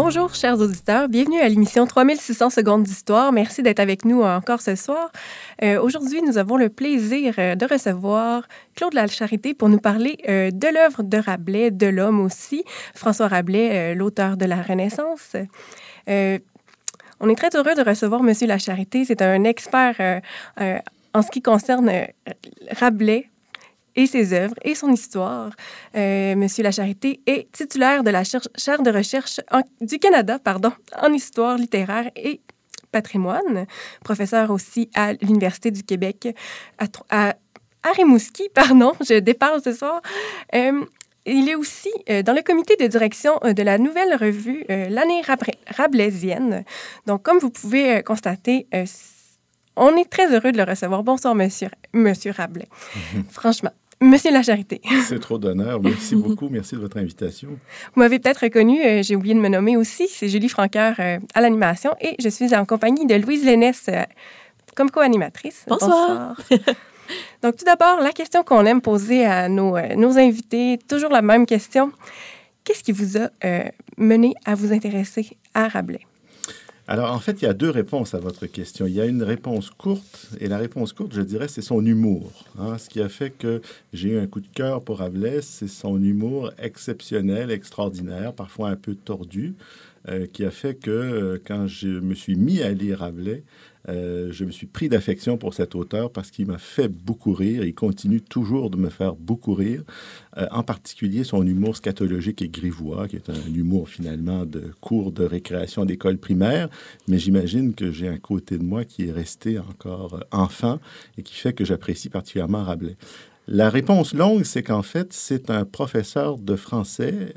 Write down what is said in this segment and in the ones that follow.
Bonjour, chers auditeurs. Bienvenue à l'émission 3600 secondes d'histoire. Merci d'être avec nous encore ce soir. Euh, Aujourd'hui, nous avons le plaisir euh, de recevoir Claude Charité pour nous parler euh, de l'œuvre de Rabelais, de l'homme aussi. François Rabelais, l'auteur de la Renaissance. On est très heureux de recevoir Monsieur Charité. C'est un expert en ce qui concerne Rabelais, et ses œuvres et son histoire. Euh, Monsieur Lacharité est titulaire de la chaire de recherche en, du Canada pardon, en histoire littéraire et patrimoine, professeur aussi à l'Université du Québec à, à, à, Rimouski, pardon, je dépasse ce soir. Euh, il est aussi euh, dans le comité de direction euh, de la nouvelle revue euh, L'année rabelaisienne. Donc, comme vous pouvez constater, on est très heureux de le recevoir. Bonsoir, monsieur, monsieur Rabelais. Franchement. Monsieur La Charité. C'est trop d'honneur. Merci beaucoup. Merci de votre invitation. Vous m'avez peut-être reconnu, euh, j'ai oublié de me nommer aussi. C'est Julie Franqueur euh, à l'animation et je suis en compagnie de Louise Lénès euh, comme co-animatrice. Bonsoir. Bonsoir. Donc, tout d'abord, la question qu'on aime poser à nos, euh, nos, invités, toujours la même question. Qu'est-ce qui vous a euh, mené à vous intéresser à Rabelais? Alors, en fait, il y a deux réponses à votre question. Il y a une réponse courte, et la réponse courte, je dirais, c'est son humour. Hein. Ce qui a fait que j'ai eu un coup de cœur pour Rabelais, c'est son humour exceptionnel, extraordinaire, parfois un peu tordu, euh, qui a fait que euh, quand je me suis mis à lire Rabelais, euh, je me suis pris d'affection pour cet auteur parce qu'il m'a fait beaucoup rire. Il continue toujours de me faire beaucoup rire, euh, en particulier son humour scatologique et grivois, qui est un humour finalement de cours de récréation d'école primaire. Mais j'imagine que j'ai un côté de moi qui est resté encore euh, enfant et qui fait que j'apprécie particulièrement Rabelais. La réponse longue, c'est qu'en fait, c'est un professeur de français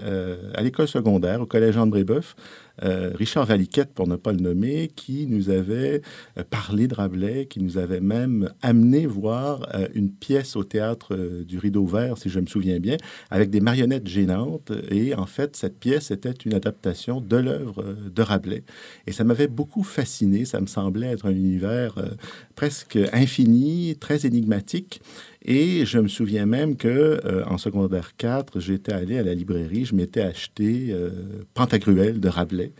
à l'école secondaire, au collège André Boeuf, euh, Richard Valiquette, pour ne pas le nommer, qui nous avait euh, parlé de Rabelais, qui nous avait même amené voir euh, une pièce au théâtre du Rideau Vert, si je me souviens bien, avec des marionnettes gênantes. Et en fait, cette pièce était une adaptation de l'œuvre de Rabelais. Et ça m'avait beaucoup fasciné. Ça me semblait être un univers presque infini, très énigmatique. Et je me souviens même que euh, en secondaire 4, j'étais allé à la librairie, je m'étais acheté euh, Pantagruel de Rabelais.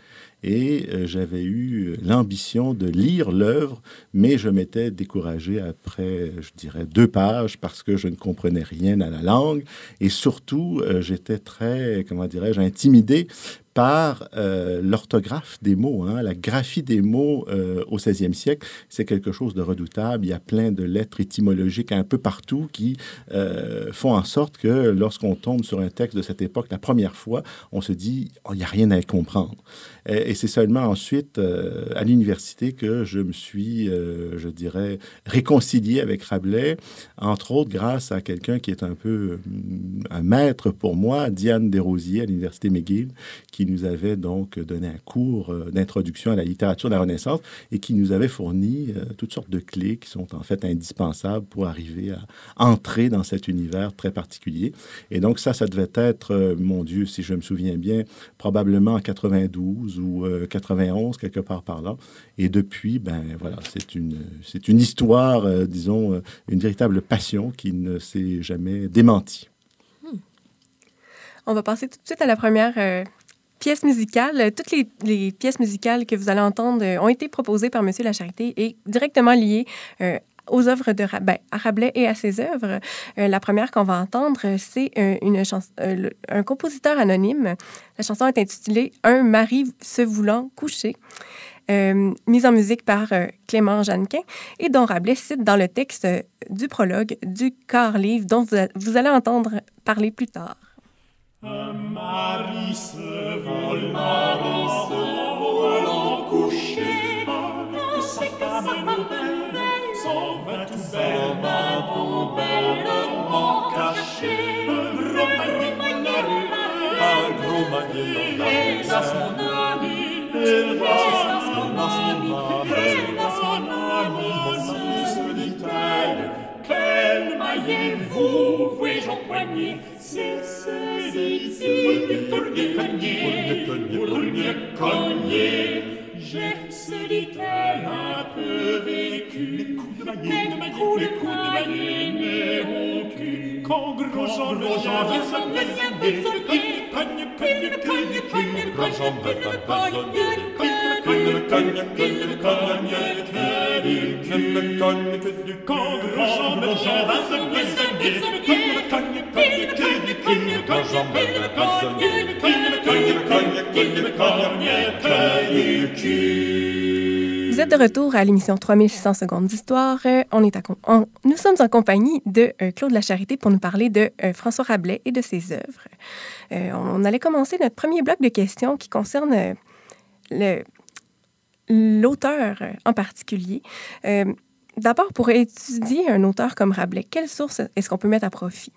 Et euh, j'avais eu l'ambition de lire l'œuvre, mais je m'étais découragé après, je dirais, deux pages parce que je ne comprenais rien à la langue. Et surtout, j'étais très, comment dirais-je, intimidé par euh, l'orthographe des mots. Hein. La graphie des mots euh, au 16e siècle, c'est quelque chose de redoutable. Il y a plein de lettres étymologiques un peu partout qui euh, font en sorte que lorsqu'on tombe sur un texte de cette époque la première fois, on se dit, oh, il n'y a rien à comprendre. Et, c'est seulement ensuite, euh, à l'université, que je me suis, euh, je dirais, réconcilié avec Rabelais, entre autres grâce à quelqu'un qui est un peu un maître pour moi, Diane Desrosiers, à l'université McGill, qui nous avait donc donné un cours euh, d'introduction à la littérature de la Renaissance et qui nous avait fourni euh, toutes sortes de clés qui sont en fait indispensables pour arriver à entrer dans cet univers très particulier. Et donc ça, ça devait être, euh, mon Dieu, si je me souviens bien, probablement en 92 ou euh, 91, quelque part par là. Et depuis, ben voilà, c'est une, c'est une histoire, euh, disons, euh, une véritable passion qui ne s'est jamais démentie. Hmm. On va passer tout de suite à la première euh, pièce musicale. Toutes les, pièces musicales que vous allez entendre euh, ont été proposées par M. Lacharité et directement liées euh, aux œuvres de ben, Rabelais et à ses œuvres. Euh, la première qu'on va entendre, c'est euh, une euh, un compositeur anonyme. La chanson est intitulée Un mari se voulant coucher. Euh, mise en musique par euh, Clément Jeannequin et dont Rabelais cite dans le texte euh, du prologue du quart livre dont vous, allez entendre parler plus tard. Un mari se vole, mari se vole coucher s'en va tout belle, tout bellement caché. Quel maillez-vous, puis-je empoigner, c'est pour mieux cogner, mieux cogner. J'ai, dit-elle, un peu vécu, Eppure quali miei occhi Con grosso rosario Sempre sempre Il pagne, pagne, pagne, pagne Pagne, pagne, pagne Pagne, pagne, pagne Pagne, pagne, pagne Con grosso rosario Sempre sempre Il pagne, pagne, pagne Pagne, pagne, pagne Pagne, pagne, pagne Pagne, pagne, pagne Pagne, pagne, pagne êtes de retour à l'émission 3600 secondes d'histoire. Euh, on est à, on, nous sommes en compagnie de euh, Claude Lacharité pour nous parler de euh, François Rabelais et de ses œuvres. Euh, on allait commencer notre premier bloc de questions qui concerne l'auteur en particulier. D'abord, pour étudier un auteur comme Rabelais, quelle source est-ce qu'on peut mettre à profit?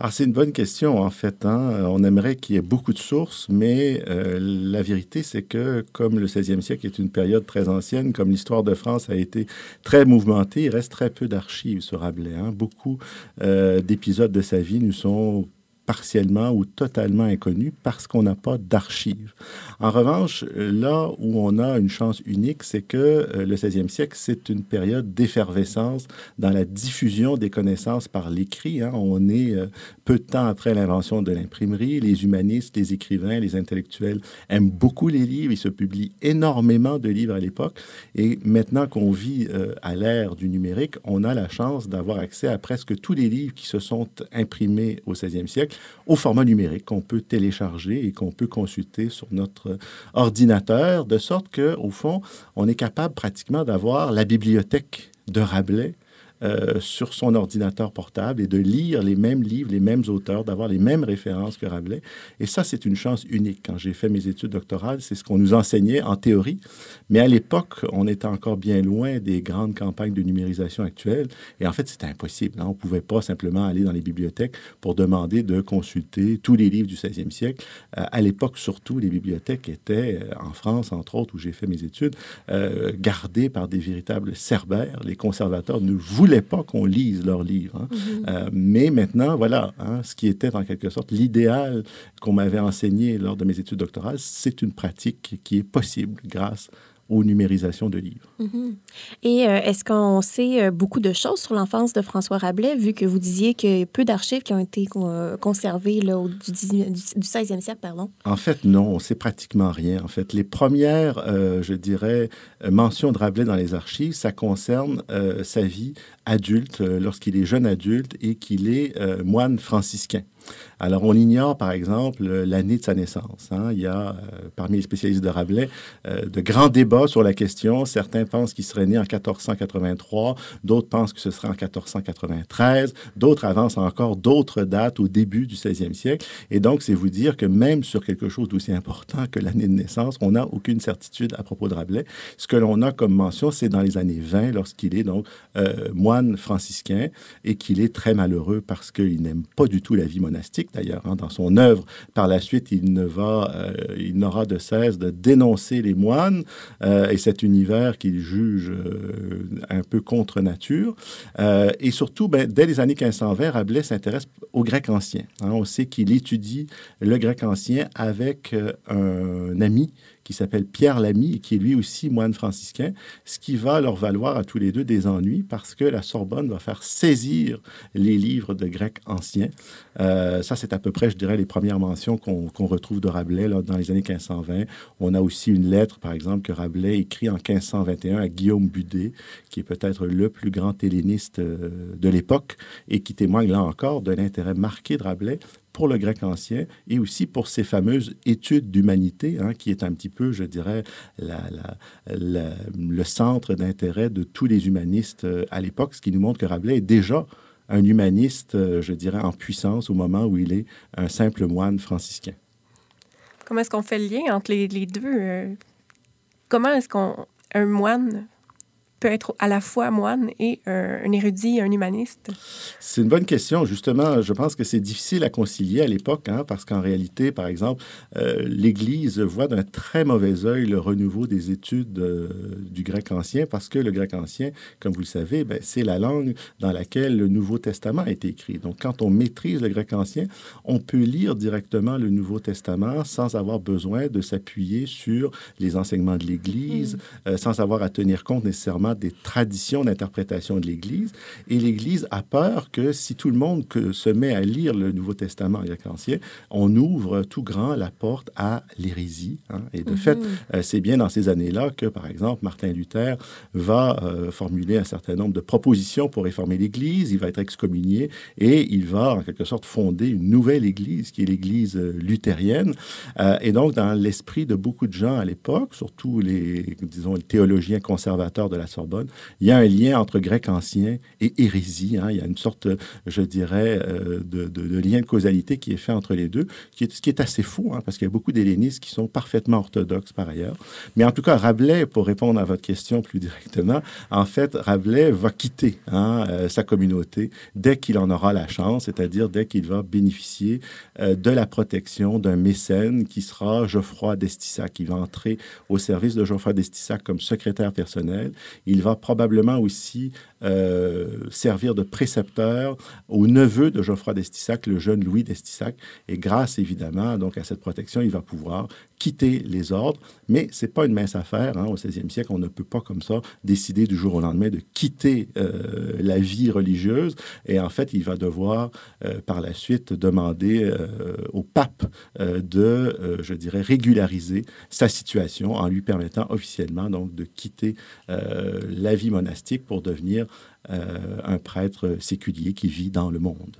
Alors, c'est une bonne question, en fait. hein. On aimerait qu'il y ait beaucoup de sources, mais euh, la vérité, c'est que comme le 16e siècle est une période très ancienne, comme l'histoire de France a été très mouvementée, il reste très peu d'archives sur Rabelais. hein. Beaucoup euh, d'épisodes de sa vie nous sont partiellement ou totalement inconnus parce qu'on n'a pas d'archives. En revanche, là où on a une chance unique, c'est que euh, le 16e siècle, c'est une période d'effervescence dans la diffusion des connaissances par l'écrit. hein. On est euh, peu de temps après l'invention de l'imprimerie. Les humanistes, les écrivains, les intellectuels aiment beaucoup les livres. Il se publie énormément de livres à l'époque. Et maintenant qu'on vit euh, à l'ère du numérique, on a la chance d'avoir accès à presque tous les livres qui se sont imprimés au 16e siècle au format numérique qu'on peut télécharger et qu'on peut consulter sur notre ordinateur, de sorte que, au fond, on est capable pratiquement d'avoir la bibliothèque de Rabelais euh, sur son ordinateur portable et de lire les mêmes livres, les mêmes auteurs, d'avoir les mêmes références que Rabelais. Et ça, c'est une chance unique. Quand j'ai fait mes études doctorales, c'est ce qu'on nous enseignait en théorie. Mais à l'époque, on était encore bien loin des grandes campagnes de numérisation actuelles. Et en fait, c'était impossible. hein. On ne pouvait pas simplement aller dans les bibliothèques pour demander de consulter tous les livres du 16e siècle. Euh, à l'époque, surtout, les bibliothèques étaient, euh, en France, entre autres, où j'ai fait mes études, gardées par des véritables cerbères. Les conservateurs ne voulaient pas qu'on lise leurs livres. hein. Euh, mais maintenant, voilà, hein, ce qui était en quelque sorte l'idéal qu'on m'avait enseigné lors de mes études doctorales, c'est une pratique qui est possible grâce aux numérisations de livres. Mhm. Et euh, est-ce qu'on sait euh, beaucoup de choses sur l'enfance de François Rabelais, vu que vous disiez qu'il y a peu d'archives qui ont été euh, conservées là, au, du, 19 du, du 16e siècle? Pardon? En fait, non, on sait pratiquement rien. En fait, les premières, euh, je dirais, mentions de Rabelais dans les archives, ça concerne euh, sa vie adulte, lorsqu'il est jeune adulte et qu'il est moine franciscain. Alors, on ignore, par exemple, euh, l'année de sa naissance. hein. Il y a, euh, parmi les spécialistes de Rabelais, euh, de grands débats sur la question. Certains pensent qu'il serait né en 1483, d'autres pensent que ce serait en 1493, d'autres avancent encore d'autres dates au début du 16e siècle. Et donc, c'est vous dire que même sur quelque chose d'aussi important que l'année de naissance, on n'a aucune certitude à propos de Rabelais. Ce que l'on a comme mention, c'est dans les années 20, lorsqu'il est donc moine franciscain et qu'il est très malheureux parce qu'il n'aime pas du tout la vie monastique, d'ailleurs. hein. Dans son œuvre, par la suite, il ne va, euh, il n'aura de cesse de dénoncer les moines euh, et cet univers qu'il juge euh, un peu contre nature. Et surtout, ben, dès les années 1520, Rabelais s'intéresse au grec ancien. hein. On sait qu'il étudie le grec ancien avec un ami qui s'appelle Pierre Lamy qui est lui aussi moine franciscain, ce qui va leur valoir à tous les deux des ennuis parce que la Sorbonne va faire saisir les livres de grec ancien. Euh, ça, c'est à peu près, je dirais, les premières mentions qu'on qu'on retrouve de Rabelais là, dans les années 1520. On a aussi une lettre, par exemple, que Rabelais écrit en 1521 à Guillaume Budet, qui est peut-être le plus grand helléniste euh, de l'époque et qui témoigne là encore de l'intérêt marqué de Rabelais pour le grec ancien et aussi pour ces fameuses études d'humanité, hein, qui est un petit peu, je dirais, le centre d'intérêt de tous les humanistes euh, à l'époque, ce qui nous montre que Rabelais est déjà un humaniste, euh, je dirais, en puissance au moment où il est un simple moine franciscain. Comment est-ce qu'on fait le lien entre les, les deux? euh, comment est-ce qu'on un moine peut être à la fois moine et un, un érudit, un humaniste? C'est une bonne question. Justement, je pense que c'est difficile à concilier à l'époque, hein, parce qu'en réalité, par exemple, euh, l'Église voit d'un très mauvais œil le renouveau des études euh, du grec ancien, parce que le grec ancien, comme vous le savez, ben, c'est la langue dans laquelle le Nouveau Testament a été écrit. Donc, quand on maîtrise le grec ancien, on peut lire directement le Nouveau Testament sans avoir besoin de s'appuyer sur les enseignements de l'Église, euh, sans avoir à tenir compte nécessairement des traditions d'interprétation de l'Église. Et l'Église a peur que si tout le monde que se met à lire le Nouveau Testament grec ancien, on ouvre tout grand la porte à l'hérésie. hein. Et de fait, euh, c'est bien dans ces années-là que, par exemple, Martin Luther va euh, formuler un certain nombre de propositions pour réformer l'Église. Il va être excommunié et il va, en quelque sorte, fonder une nouvelle Église, qui est l'Église euh, luthérienne. Euh, et donc, dans l'esprit de beaucoup de gens à l'époque, surtout les, disons, les théologiens conservateurs de la Sorbonne, il y a un lien entre grec ancien et hérésie. hein. Il y a une sorte, je dirais, euh, de, lien de causalité qui est fait entre les deux, qui est, ce qui est assez fou, hein, parce qu'il y a beaucoup d'hellénistes qui sont parfaitement orthodoxes par ailleurs. Mais en tout cas, Rabelais, pour répondre à votre question plus directement, en fait, Rabelais va quitter hein, euh, sa communauté dès qu'il en aura la chance, c'est-à-dire dès qu'il va bénéficier euh, de la protection d'un mécène qui sera Geoffroy d'Estissac. Il va entrer au service de Geoffroy d'Estissac comme secrétaire personnel. Il va probablement aussi euh, servir de précepteur au neveu de Geoffroy d'Estissac, le jeune Louis d'Estissac. Et grâce évidemment donc à cette protection, il va pouvoir quitter les ordres. Mais c'est pas une mince affaire. hein. Au 16e siècle, on ne peut pas comme ça décider du jour au lendemain de quitter euh, la vie religieuse. Et en fait, il va devoir euh, par la suite demander au pape de, je dirais, régulariser sa situation en lui permettant officiellement donc de quitter la vie monastique pour devenir euh, un prêtre séculier qui vit dans le monde.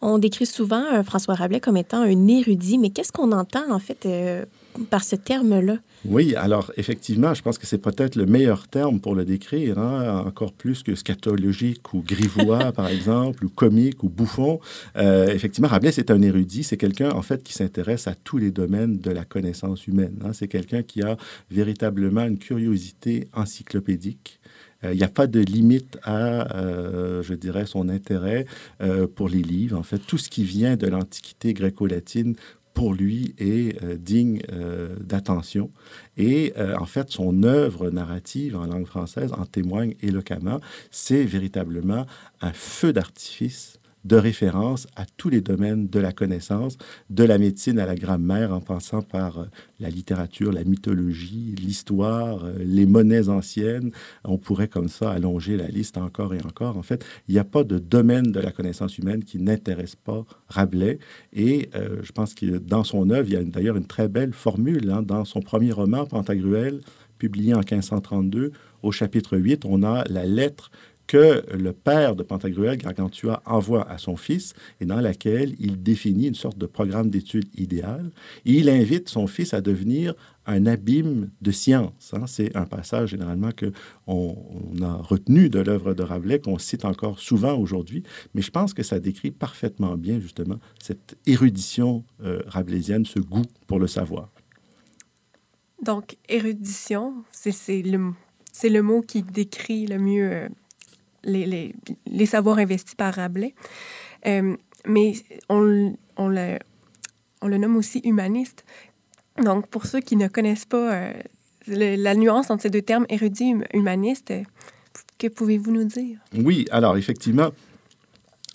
On décrit souvent euh, François Rabelais comme étant un érudit, mais qu'est-ce qu'on entend en fait euh, par ce terme-là? Oui, alors effectivement, je pense que c'est peut-être le meilleur terme pour le décrire, hein, encore plus que scatologique ou grivois, par exemple, ou comique ou bouffon. Euh, effectivement, Rabelais, c'est un érudit, c'est quelqu'un, en fait, qui s'intéresse à tous les domaines de la connaissance humaine. hein. C'est quelqu'un qui a véritablement une curiosité encyclopédique. Euh, Il n'y a pas de limite à, euh, je dirais, son intérêt euh, pour les livres. En fait, tout ce qui vient de l'Antiquité gréco-latine pour lui est digne d'attention. Et en fait, son œuvre narrative en langue française en témoigne éloquemment. C'est véritablement un feu d'artifice de référence à tous les domaines de la connaissance, de la médecine à la grammaire, en passant par euh, la littérature, la mythologie, l'histoire, euh, les monnaies anciennes. On pourrait comme ça allonger la liste encore et encore. En fait, il n'y a pas de domaine de la connaissance humaine qui n'intéresse pas Rabelais. Et euh, je pense que dans son œuvre, il y a d'ailleurs une très belle formule. hein. Dans son premier roman, Pantagruel, publié en 1532, au chapitre 8, on a la lettre que le père de Pantagruel, Gargantua, envoie à son fils et dans laquelle il définit une sorte de programme d'études idéal. Et il invite son fils à devenir un abîme de science. hein. C'est un passage généralement que on, a retenu de l'œuvre de Rabelais, qu'on cite encore souvent aujourd'hui, mais je pense que ça décrit parfaitement bien justement cette érudition euh, rabelaisienne, ce goût pour le savoir. Donc, érudition, c'est c'est le, c'est le mot qui décrit le mieux euh, les, savoirs investis par Rabelais. Euh, mais on, le, nomme aussi humaniste. Donc, pour ceux qui ne connaissent pas euh, la nuance entre ces deux termes, érudit hum- humaniste, que pouvez-vous nous dire? Oui, alors effectivement,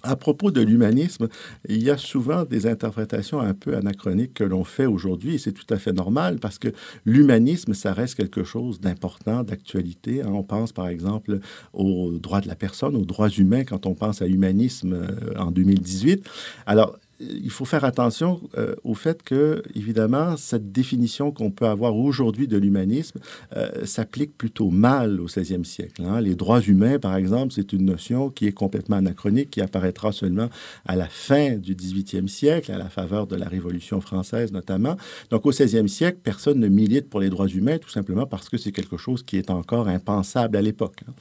à propos de l'humanisme, il y a souvent des interprétations un peu anachroniques que l'on fait aujourd'hui, et c'est tout à fait normal parce que l'humanisme, ça reste quelque chose d'important, d'actualité. hein. On pense par exemple aux droits de la personne, aux droits humains quand on pense à humanisme euh, en 2018. Alors, il faut faire attention euh, au fait que, évidemment, cette définition qu'on peut avoir aujourd'hui de l'humanisme euh, s'applique plutôt mal au 16e siècle. hein. Les droits humains, par exemple, c'est une notion qui est complètement anachronique, qui apparaîtra seulement à la fin du 18e siècle, à la faveur de la Révolution française notamment. Donc, au 16e siècle, personne ne milite pour les droits humains, tout simplement parce que c'est quelque chose qui est encore impensable à l'époque. hein.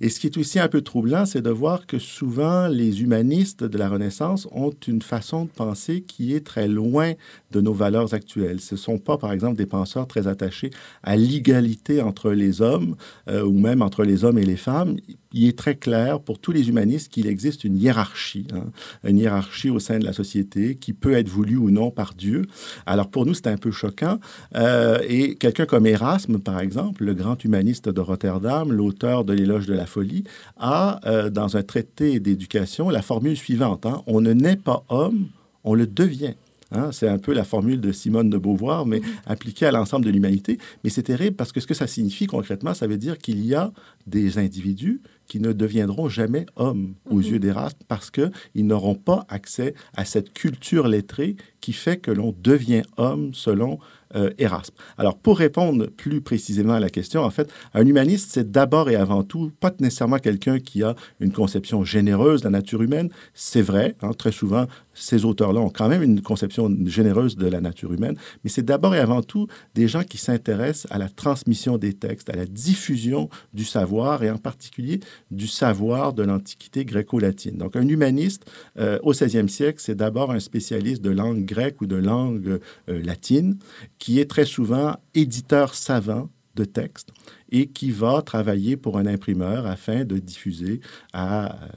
Et ce qui est aussi un peu troublant, c'est de voir que souvent les humanistes de la Renaissance ont une façon de penser qui est très loin de nos valeurs actuelles. Ce ne sont pas, par exemple, des penseurs très attachés à l'égalité entre les hommes euh, ou même entre les hommes et les femmes. Il est très clair pour tous les humanistes qu'il existe une hiérarchie, hein, une hiérarchie au sein de la société qui peut être voulue ou non par Dieu. Alors pour nous, c'est un peu choquant. Euh, et quelqu'un comme Erasme, par exemple, le grand humaniste de Rotterdam, l'auteur de l'éloge de la folie, a, euh, dans un traité d'éducation, la formule suivante. hein, on ne naît pas homme, on le devient. Hein. C'est un peu la formule de Simone de Beauvoir, mais appliquée à l'ensemble de l'humanité. Mais c'est terrible parce que ce que ça signifie concrètement, ça veut dire qu'il y a des individus qui ne deviendront jamais hommes aux yeux d'Erasme parce qu'ils n'auront pas accès à cette culture lettrée qui fait que l'on devient homme selon euh, Erasme. Alors, pour répondre plus précisément à la question, en fait, un humaniste, c'est d'abord et avant tout pas nécessairement quelqu'un qui a une conception généreuse de la nature humaine. C'est vrai, hein, très souvent, ces auteurs-là ont quand même une conception généreuse de la nature humaine, mais c'est d'abord et avant tout des gens qui s'intéressent à la transmission des textes, à la diffusion du savoir et en particulier du savoir de l'Antiquité gréco-latine. Donc, un humaniste euh, au 16e siècle, c'est d'abord un spécialiste de langue grecque ou de langue euh, latine qui est très souvent éditeur savant de textes et qui va travailler pour un imprimeur afin de diffuser à euh,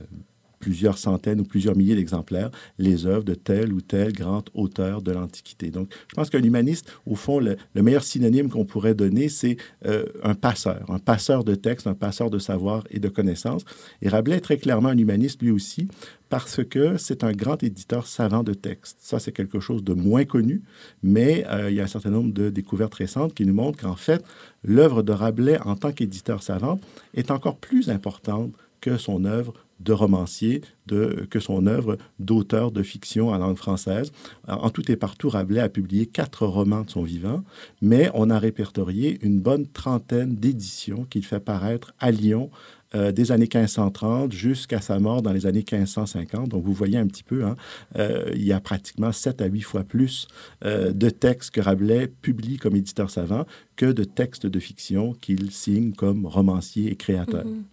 plusieurs centaines ou plusieurs milliers d'exemplaires les œuvres de tel ou tel grand auteur de l'Antiquité. Donc, je pense qu'un humaniste, au fond, le, meilleur synonyme qu'on pourrait donner, c'est euh, un passeur, un passeur de textes, un passeur de savoir et de connaissances. Et Rabelais est très clairement un humaniste, lui aussi, parce que c'est un grand éditeur savant de textes. Ça, c'est quelque chose de moins connu, mais euh, il y a un certain nombre de découvertes récentes qui nous montrent qu'en fait, l'œuvre de Rabelais en tant qu'éditeur savant est encore plus importante que son œuvre de romancier de, que son œuvre d'auteur de fiction en langue française. En tout et partout, Rabelais a publié quatre romans de son vivant, mais on a répertorié une bonne trentaine d'éditions qu'il fait paraître à Lyon euh, des années 1530 jusqu'à sa mort dans les années 1550. Donc, vous voyez un petit peu, hein, euh, il y a pratiquement sept à huit fois plus euh, de textes que Rabelais publie comme éditeur savant que de textes de fiction qu'il signe comme romancier et créateur. Mm-hmm.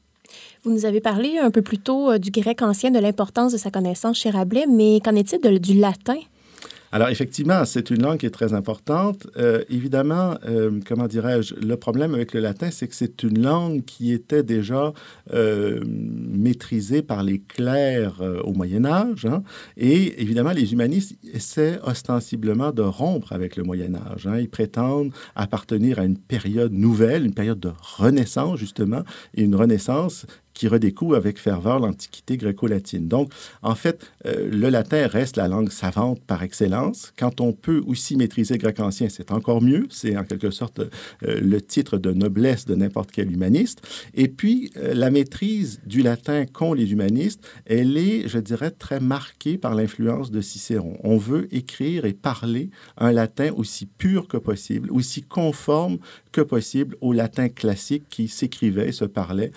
Vous nous avez parlé un peu plus tôt euh, du grec ancien, de l'importance de sa connaissance chez Rabelais, mais qu'en est-il du latin? Alors, effectivement, c'est une langue qui est très importante. Euh, évidemment, euh, comment dirais-je, le problème avec le latin, c'est que c'est une langue qui était déjà maîtrisée par les clercs au Moyen Âge. Hein. et évidemment, les humanistes essaient ostensiblement de rompre avec le Moyen Âge. Hein. Ils prétendent appartenir à une période nouvelle, une période de renaissance, justement, et une renaissance qui redécouvre avec ferveur l'Antiquité gréco-latine. Donc, en fait, euh, le latin reste la langue savante par excellence. Quand on peut aussi maîtriser le grec ancien, c'est encore mieux. C'est en quelque sorte euh, le titre de noblesse de n'importe quel humaniste. Et puis, euh, la maîtrise du latin qu'ont les humanistes, elle est, je dirais, très marquée par l'influence de Cicéron. On veut écrire et parler un latin aussi pur que possible, aussi conforme que possible au latin classique qui s'écrivait, se parlait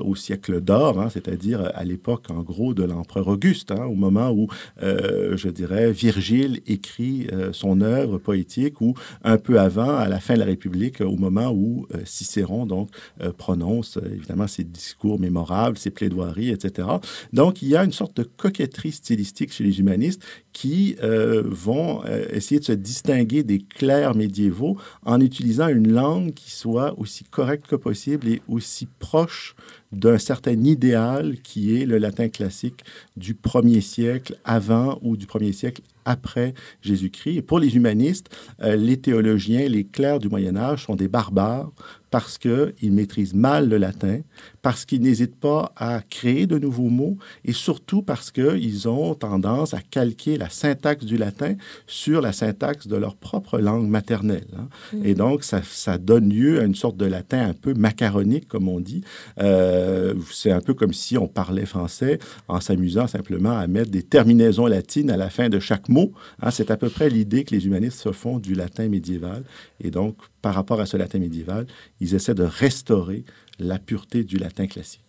aussi siècle d'or, hein, c'est-à-dire à l'époque, en gros, de l'empereur Auguste, hein, au moment où, euh, je dirais, Virgile écrit euh, son œuvre poétique, ou un peu avant, à la fin de la République, au moment où euh, Cicéron, donc, prononce, évidemment, ses discours mémorables, ses plaidoiries, etc. Donc, il y a une sorte de coquetterie stylistique chez les humanistes qui vont essayer de se distinguer des clercs médiévaux en utilisant une langue qui soit aussi correcte que possible et aussi proche d'un certain idéal qui est le latin classique du premier siècle avant ou du premier siècle après Jésus-Christ. Et pour les humanistes, euh, les théologiens, les clercs du Moyen Âge sont des barbares parce qu'ils maîtrisent mal le latin, parce qu'ils n'hésitent pas à créer de nouveaux mots et surtout parce qu'ils ont tendance à calquer la syntaxe du latin sur la syntaxe de leur propre langue maternelle. Hein. Mm. Et donc, ça, ça, donne lieu à une sorte de latin un peu macaronique, comme on dit. Euh, c'est un peu comme si on parlait français en s'amusant simplement à mettre des terminaisons latines à la fin de chaque mot Hein, c'est à peu près l'idée que les humanistes se font du latin médiéval. Et donc, par rapport à ce latin médiéval, ils essaient de restaurer la pureté du latin classique.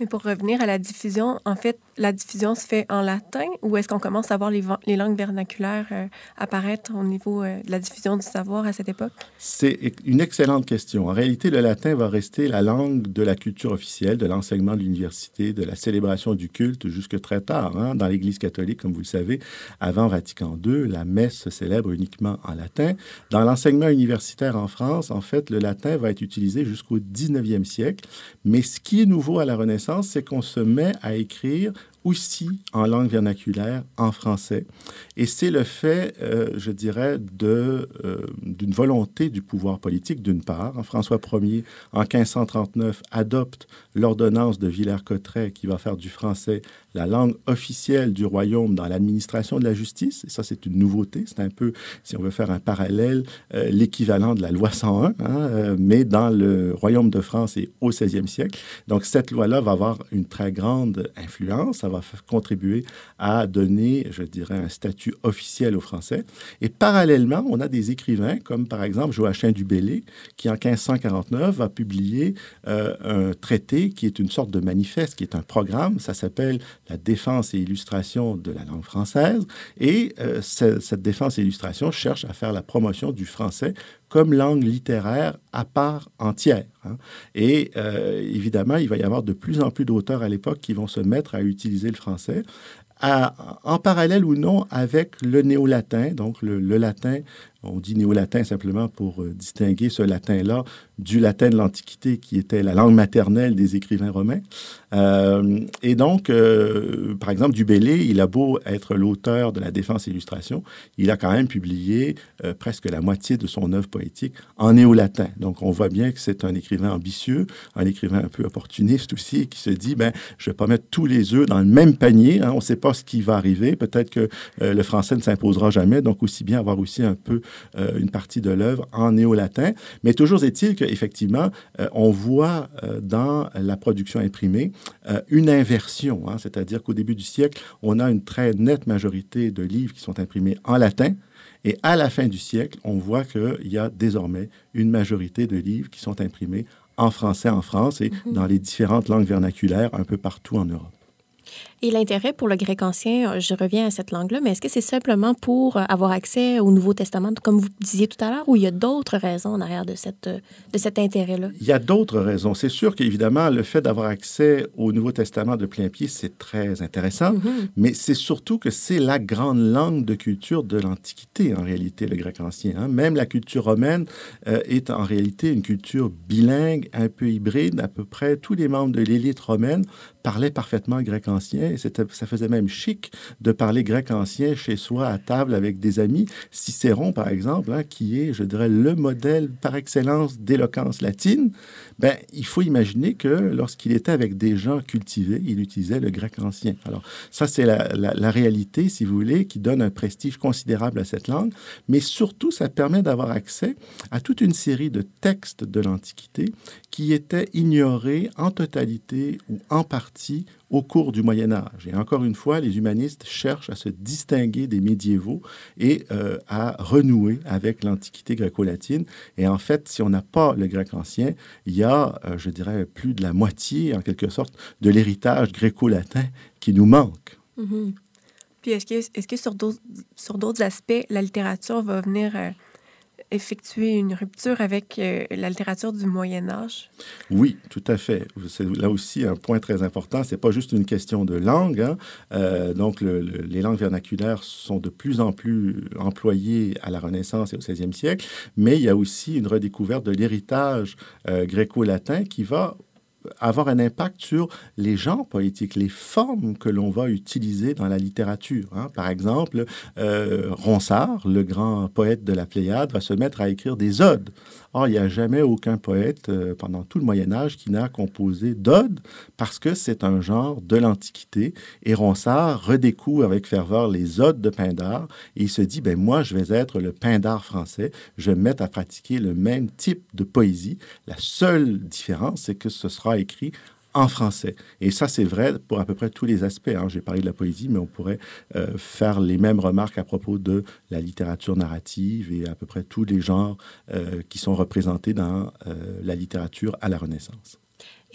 Mais pour revenir à la diffusion, en fait, la diffusion se fait en latin ou est-ce qu'on commence à voir les, les langues vernaculaires euh, apparaître au niveau euh, de la diffusion du savoir à cette époque? C'est une excellente question. En réalité, le latin va rester la langue de la culture officielle, de l'enseignement de l'université, de la célébration du culte jusque très tard. Hein. Dans l'Église catholique, comme vous le savez, avant Vatican II, la messe se célèbre uniquement en latin. Dans l'enseignement universitaire en France, en fait, le latin va être utilisé jusqu'au 19e siècle. Mais ce qui est nouveau à la C'est qu'on se met à écrire aussi en langue vernaculaire, en français. Et c'est le fait, euh, je dirais, de, euh, d'une volonté du pouvoir politique, d'une part. François Ier, en 1539, adopte l'ordonnance de Villers-Cotterêts qui va faire du français la langue officielle du royaume dans l'administration de la justice. Et ça, c'est une nouveauté. C'est un peu, si on veut faire un parallèle, euh, l'équivalent de la loi 101, hein, mais dans le royaume de France et au 16e siècle. Donc, cette loi-là va avoir une très grande influence. Ça va contribuer à donner, je dirais, un statut officiel aux Français. Et parallèlement, on a des écrivains comme par exemple Joachim du Bellay, qui en 1549 va publier un traité qui est une sorte de manifeste, qui est un programme. Ça s'appelle La défense et illustration de la langue française. Et euh, cette défense et illustration cherche à faire la promotion du français comme langue littéraire à part entière. Hein. Et euh, évidemment, il va y avoir de plus en plus d'auteurs à l'époque qui vont se mettre à utiliser le français. en parallèle ou non avec le néo-latin, donc le, le latin on dit néo-latin simplement pour euh, distinguer ce latin-là du latin de l'Antiquité, qui était la langue maternelle des écrivains romains. Euh, et donc, euh, par exemple, Dubélé, il a beau être l'auteur de la Défense illustration, il a quand même publié presque la moitié de son œuvre poétique en néo-latin. Donc, on voit bien que c'est un écrivain ambitieux, un écrivain un peu opportuniste aussi, qui se dit, ben, je ne vais pas mettre tous les œufs dans le même panier. Hein. on ne sait pas ce qui va arriver. Peut-être que le français ne s'imposera jamais, donc aussi bien avoir aussi un peu euh, une partie de l'œuvre en néo-latin. Mais toujours est-il qu'effectivement, euh, on voit euh, dans la production imprimée une inversion, hein. c'est-à-dire qu'au début du siècle, on a une très nette majorité de livres qui sont imprimés en latin. Et à la fin du siècle, on voit qu'il y a désormais une majorité de livres qui sont imprimés en français en France et mm-hmm. dans les différentes langues vernaculaires un peu partout en Europe. Et l'intérêt pour le grec ancien, euh, je reviens à cette langue-là, mais est-ce que c'est simplement pour euh, avoir accès au Nouveau Testament, comme vous disiez tout à l'heure, ou il y a d'autres raisons en arrière de, cette, euh, de cet intérêt-là? Il y a d'autres raisons. C'est sûr qu'évidemment, le fait d'avoir accès au Nouveau Testament de plein pied, c'est très intéressant, mm-hmm. mais c'est surtout que c'est la grande langue de culture de l'Antiquité, en réalité, le grec ancien. Hein. Même la culture romaine est en réalité une culture bilingue, un peu hybride. À peu près tous les membres de l'élite romaine parlaient parfaitement grec ancien ça faisait même chic de parler grec ancien chez soi à table avec des amis. Cicéron, par exemple, hein, qui est, je dirais, le modèle par excellence d'éloquence latine, ben, il faut imaginer que lorsqu'il était avec des gens cultivés, il utilisait le grec ancien. Alors, ça, c'est la, réalité, si vous voulez, qui donne un prestige considérable à cette langue, mais surtout, ça permet d'avoir accès à toute une série de textes de l'Antiquité qui étaient ignorés en totalité ou en partie au cours du Moyen Âge. Et encore une fois, les humanistes cherchent à se distinguer des médiévaux et euh, à renouer avec l'Antiquité gréco-latine. Et en fait, si on n'a pas le grec ancien, il y a, euh, je dirais, plus de la moitié, en quelque sorte, de l'héritage gréco-latin qui nous manque. Mm-hmm. Puis est-ce que, est que sur d'autres aspects, la littérature va venir... Euh, effectuer une rupture avec euh, la littérature du Moyen Âge? Oui, tout à fait. C'est là aussi un point très important. C'est pas juste une question de langue. Hein. Euh, donc, les langues vernaculaires sont de plus en plus employées à la Renaissance et au 16e siècle, mais il y a aussi une redécouverte de l'héritage euh, gréco-latin qui va avoir un impact sur les genres poétiques, les formes que l'on va utiliser dans la littérature. Hein. Par exemple, euh, Ronsard, le grand poète de la Pléiade, va se mettre à écrire des odes. Or, il n'y a jamais aucun poète euh, pendant tout le Moyen Âge qui n'a composé d'odes parce que c'est un genre de l'Antiquité. Et Ronsard redécouvre avec ferveur les odes de Pindare et il se dit, ben moi, je vais être le Pindare français. Je vais me mettre à pratiquer le même type de poésie. La seule différence, c'est que ce sera écrit en français. Et ça, c'est vrai pour à peu près tous les aspects. Hein. J'ai parlé de la poésie, mais on pourrait euh, faire les mêmes remarques à propos de la littérature narrative et à peu près tous les genres euh, qui sont représentés dans euh, la littérature à la Renaissance.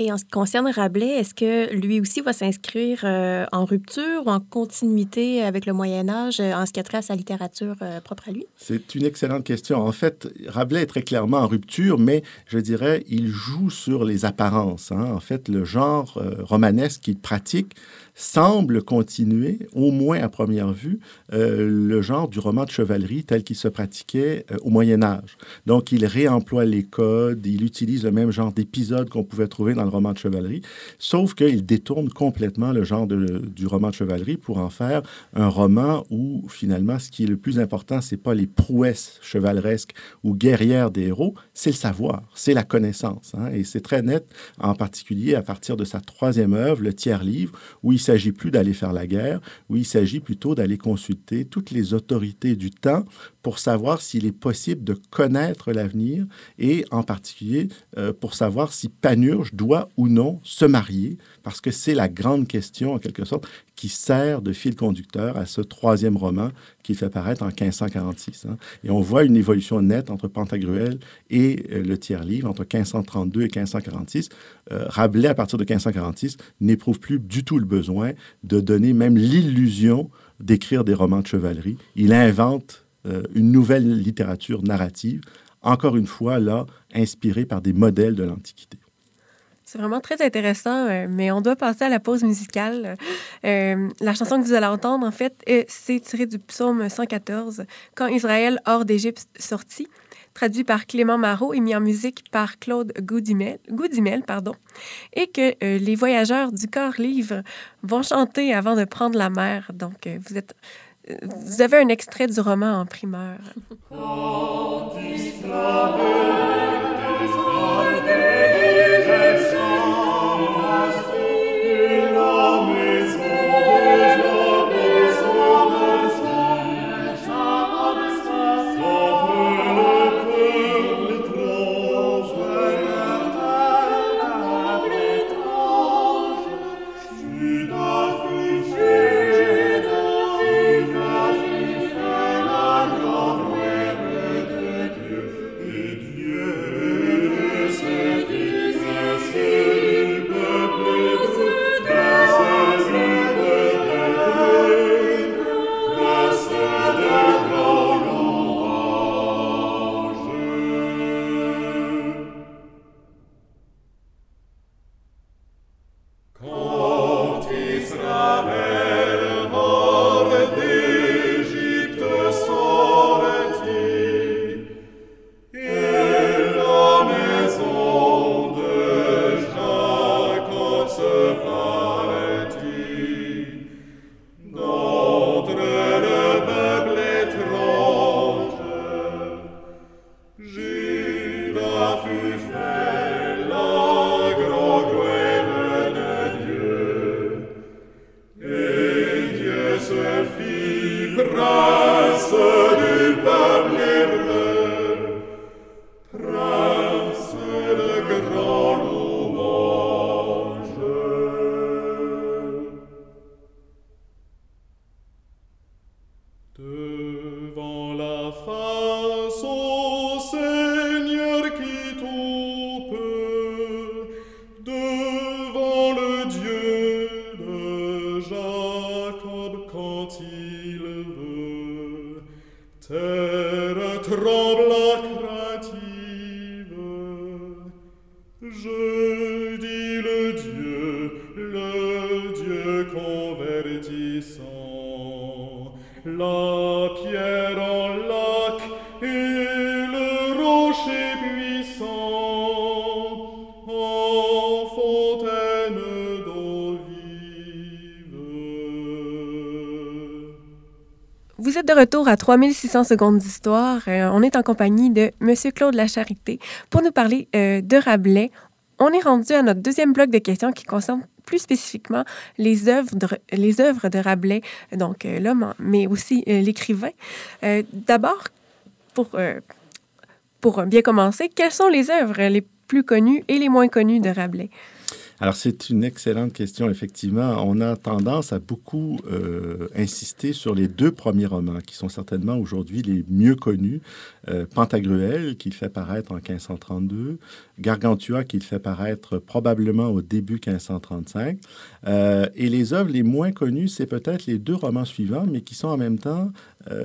Et en ce qui concerne Rabelais, est-ce que lui aussi va s'inscrire euh, en rupture ou en continuité avec le Moyen Âge euh, en ce qui a trait à sa littérature euh, propre à lui? C'est une excellente question. En fait, Rabelais est très clairement en rupture, mais je dirais, il joue sur les apparences. Hein. En fait, le genre romanesque qu'il pratique, semble continuer, au moins à première vue, euh, le genre du roman de chevalerie tel qu'il se pratiquait euh, au Moyen Âge. Donc, il réemploie les codes, il utilise le même genre d'épisodes qu'on pouvait trouver dans le roman de chevalerie, sauf qu'il détourne complètement le genre du roman de chevalerie pour en faire un roman où finalement ce qui est le plus important, c'est pas les prouesses chevaleresques ou guerrières des héros, c'est le savoir, c'est la connaissance. Hein. Et c'est très net, en particulier à partir de sa troisième œuvre, le tiers livre, où il s'agit plus d'aller faire la guerre, où il s'agit plutôt d'aller consulter toutes les autorités du temps pour savoir s'il est possible de connaître l'avenir et en particulier euh, pour savoir si Panurge doit ou non se marier, parce que c'est la grande question en quelque sorte qui sert de fil conducteur à ce troisième roman qu'il fait paraître en 1546. Hein. Et on voit une évolution nette entre Pantagruel et euh, le tiers-livre, entre 1532 et 1546. Euh, Rabelais, à partir de 1546, n'éprouve plus du tout le besoin de donner même l'illusion d'écrire des romans de chevalerie. Il invente euh, une nouvelle littérature narrative, encore une fois, là, inspirée par des modèles de l'Antiquité. C'est vraiment très intéressant, euh, mais on doit passer à la pause musicale. Euh, la chanson que vous allez entendre, en fait, c'est tiré du psaume 114, Quand Israël hors d'Égypte sortit, traduit par Clément Marot et mis en musique par Claude Goudimel, Goudimel pardon, et que les voyageurs du corps livre vont chanter avant de prendre la mer. Donc, vous êtes vous avez un extrait du roman en primeur. À 3600 secondes d'histoire. Euh, on est en compagnie de M. Claude Lacharité pour nous parler euh, de Rabelais. On est rendu à notre deuxième bloc de questions qui concerne plus spécifiquement les œuvres de, les œuvres de Rabelais, donc euh, l'homme, mais aussi l'écrivain. D'abord, pour, pour bien commencer, quelles sont les œuvres les plus connues et les moins connues de Rabelais? Alors, c'est une excellente question, effectivement. On a tendance à beaucoup euh, insister sur les deux premiers romans, qui sont certainement aujourd'hui les mieux connus. Euh, Pantagruel, qu'il fait paraître en 1532, Gargantua, qu'il fait paraître probablement au début 1535. Euh, et les œuvres les moins connues, c'est peut-être les deux romans suivants, mais qui sont en même temps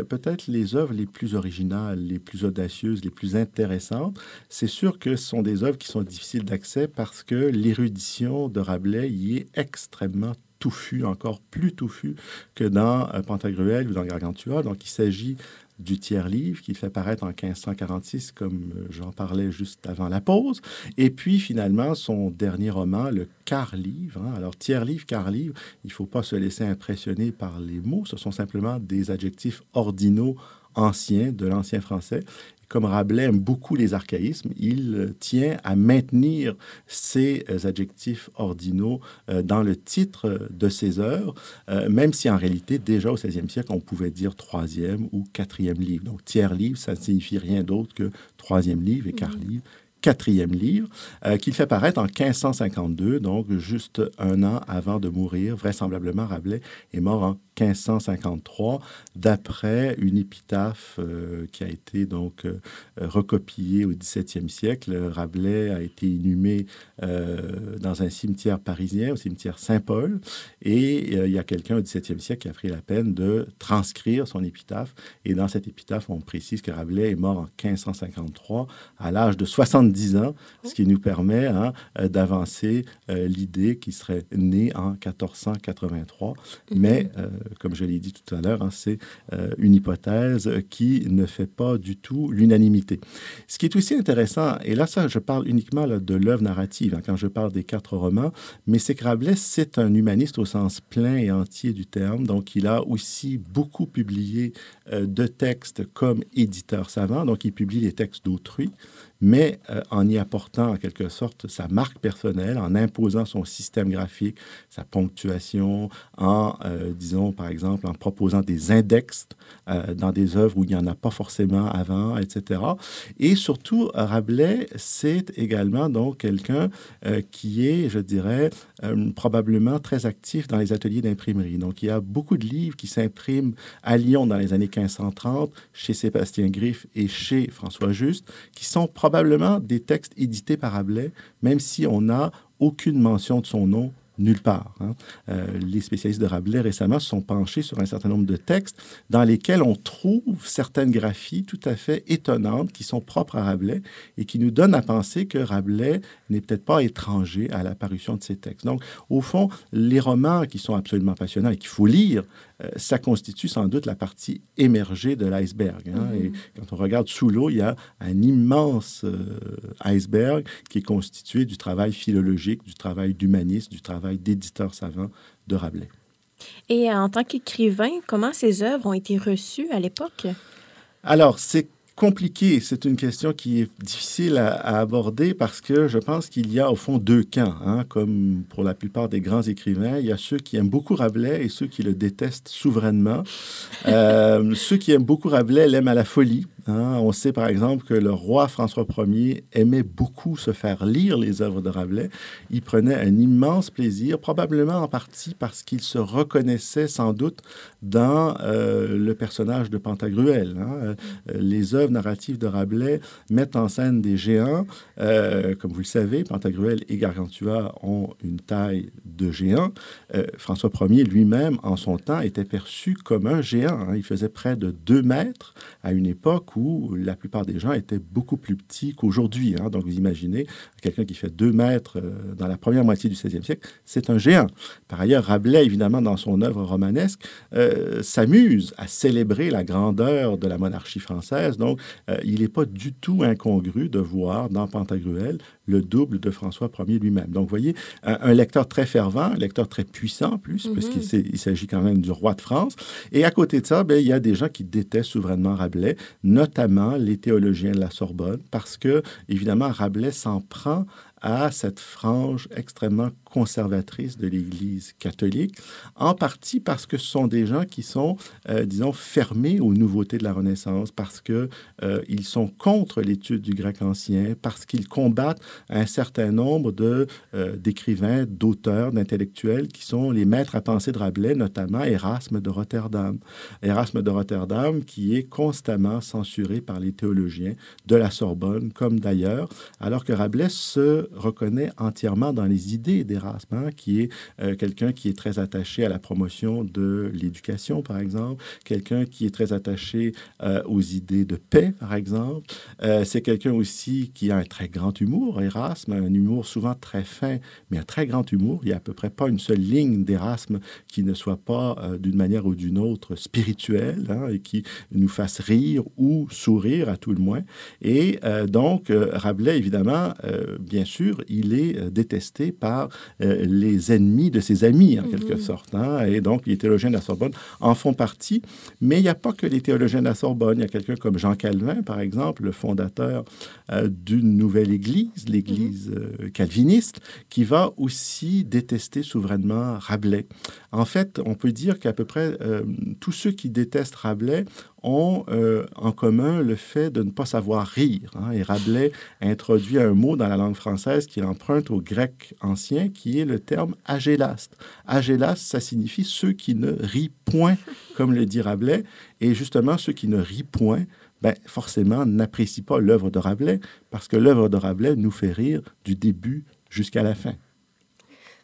peut-être les œuvres les plus originales, les plus audacieuses, les plus intéressantes. C'est sûr que ce sont des œuvres qui sont difficiles d'accès parce que l'érudition de Rabelais y est extrêmement touffu, encore plus touffu que dans euh, Pantagruel ou dans Gargantua. Donc, il s'agit du tiers-livre qu'il fait paraître en 1546, comme euh, j'en parlais juste avant la pause. Et puis, finalement, son dernier roman, le quart-livre. Hein. Alors, tiers-livre, quart-livre, il ne faut pas se laisser impressionner par les mots. Ce sont simplement des adjectifs ordinaux anciens de l'ancien français comme Rabelais aime beaucoup les archaïsmes, il euh, tient à maintenir ces euh, adjectifs ordinaux euh, dans le titre de ses œuvres, même si en réalité, déjà au XVIe siècle, on pouvait dire troisième ou quatrième livre. Donc, tiers livre, ça ne signifie rien d'autre que troisième livre et quart livre quatrième livre, qu'il fait paraître en 1552, donc juste un an avant de mourir. Vraisemblablement, Rabelais est mort en 1553, d'après une épitaphe euh, qui a été donc euh, recopiée au XVIIe siècle. Rabelais a été inhumé euh, dans un cimetière parisien, au cimetière Saint-Paul, et il y a quelqu'un au XVIIe siècle qui a pris la peine de transcrire son épitaphe. Et dans cette épitaphe, on précise que Rabelais est mort en 1553 à l'âge de 70 ans, ce qui nous permet hein, d'avancer l'idée qu'il serait né en 1483. Mm-hmm. Mais comme je l'ai dit tout à l'heure, hein, c'est euh, une hypothèse qui ne fait pas du tout l'unanimité. Ce qui est aussi intéressant, et là, ça, je parle uniquement de l'œuvre narrative hein, quand je parle des quatre romans, mais c'est que c'est un humaniste au sens plein et entier du terme. Donc, il a aussi beaucoup publié euh, de textes comme éditeur savant. Donc, il publie les textes d'autrui mais euh, en y apportant en quelque sorte sa marque personnelle, en imposant son système graphique, sa ponctuation, en, euh, disons, par exemple, en proposant des index euh, dans des œuvres où il n'y en a pas forcément avant, etc. Et surtout, Rabelais, c'est également donc quelqu'un qui est, je dirais, probablement très actif dans les ateliers d'imprimerie. Donc, il y a beaucoup de livres qui s'impriment à Lyon dans les années 1530, chez Sébastien Griff et chez François Juste, qui sont probablement des textes édités par Rabelais, même si on n'a aucune mention de son nom nulle part. Hein. Euh, les spécialistes de Rabelais récemment se sont penchés sur un certain nombre de textes dans lesquels on trouve certaines graphies tout à fait étonnantes qui sont propres à Rabelais et qui nous donnent à penser que Rabelais n'est peut-être pas étranger à l'apparition de ces textes. Donc, au fond, les romans qui sont absolument passionnants et qu'il faut lire, ça constitue sans doute la partie émergée de l'iceberg. Hein. Mm-hmm. Et quand on regarde sous l'eau, il y a un immense euh, iceberg qui est constitué du travail philologique, du travail d'humaniste, du travail d'éditeur savant de Rabelais. Et en tant qu'écrivain, comment ces œuvres ont été reçues à l'époque? Alors, c'est compliqué. C'est une question qui est difficile à, aborder parce que je pense qu'il y a au fond deux camps. Hein, comme pour la plupart des grands écrivains, il y a ceux qui aiment beaucoup Rabelais et ceux qui le détestent souverainement. Euh, ceux qui aiment beaucoup Rabelais l'aiment à la folie. Hein. On sait par exemple que le roi François Ier aimait beaucoup se faire lire les œuvres de Rabelais. Il prenait un immense plaisir, probablement en partie parce qu'il se reconnaissait sans doute dans euh, le personnage de Pantagruel. Hein. Euh, les œuvres narratives de Rabelais mettent en scène des géants. Euh, comme vous le savez, Pantagruel et Gargantua ont une taille de géant. François Ier lui-même, en son temps, était perçu comme un géant. Hein. Il faisait près de deux mètres à une époque où la plupart des gens étaient beaucoup plus petits qu'aujourd'hui. Hein. Donc, vous imaginez, quelqu'un qui fait deux mètres euh, dans la première moitié du 16e siècle, c'est un géant. Par ailleurs, Rabelais, évidemment, dans son œuvre romanesque, euh, s'amuse à célébrer la grandeur de la monarchie française. Donc, euh, il n'est pas du tout incongru de voir dans Pantagruel le double de François Ier lui-même. Donc, vous voyez, un, lecteur très fervent, un lecteur très puissant en plus, parce qu'il s'agit quand même du roi de France. Et à côté de ça, ben, il y a des gens qui détestent souverainement Rabelais, notamment les théologiens de la Sorbonne, parce que, évidemment, Rabelais s'en prend à cette frange extrêmement conservatrice de l'Église catholique, en partie parce que ce sont des gens qui sont, euh, disons, fermés aux nouveautés de la Renaissance, parce qu'ils euh, sont contre l'étude du grec ancien, parce qu'ils combattent un certain nombre de, euh, d'écrivains, d'auteurs, d'intellectuels qui sont les maîtres à penser de Rabelais, notamment Erasme de Rotterdam. Erasme de Rotterdam qui est constamment censuré par les théologiens de la Sorbonne, comme d'ailleurs, alors que Rabelais se reconnaît entièrement dans les idées d'Erasme Qui est euh, quelqu'un qui est très attaché à la promotion de l'éducation, par exemple, quelqu'un qui est très attaché euh, aux idées de paix, par exemple. Euh, c'est quelqu'un aussi qui a un très grand humour, Erasme, un humour souvent très fin, mais un très grand humour. Il n'y a à peu près pas une seule ligne d'Erasme qui ne soit pas, d'une manière ou d'une autre, spirituelle, hein, et qui nous fasse rire ou sourire à tout le moins. Et donc, Rabelais, évidemment, bien sûr, il est détesté par les ennemis de ses amis, en quelque mhm. sorte. Hein. Et donc, les théologiens de la Sorbonne en font partie. Mais il n'y a pas que les théologiens de la Sorbonne. Il y a quelqu'un comme Jean Calvin, par exemple, le fondateur euh, d'une nouvelle église, l'église mhm. euh, calviniste, qui va aussi détester souverainement Rabelais. En fait, on peut dire qu'à peu près euh, tous ceux qui détestent Rabelais ont euh, en commun le fait de ne pas savoir rire. Hein. Et Rabelais introduit un mot dans la langue française qu'il emprunte au grec ancien, qui est le terme agélaste. Agélaste, ça signifie ceux qui ne rient point, comme le dit Rabelais. Et justement, ceux qui ne rient point, ben, forcément, n'apprécient pas l'œuvre de Rabelais, parce que l'œuvre de Rabelais nous fait rire du début jusqu'à la fin.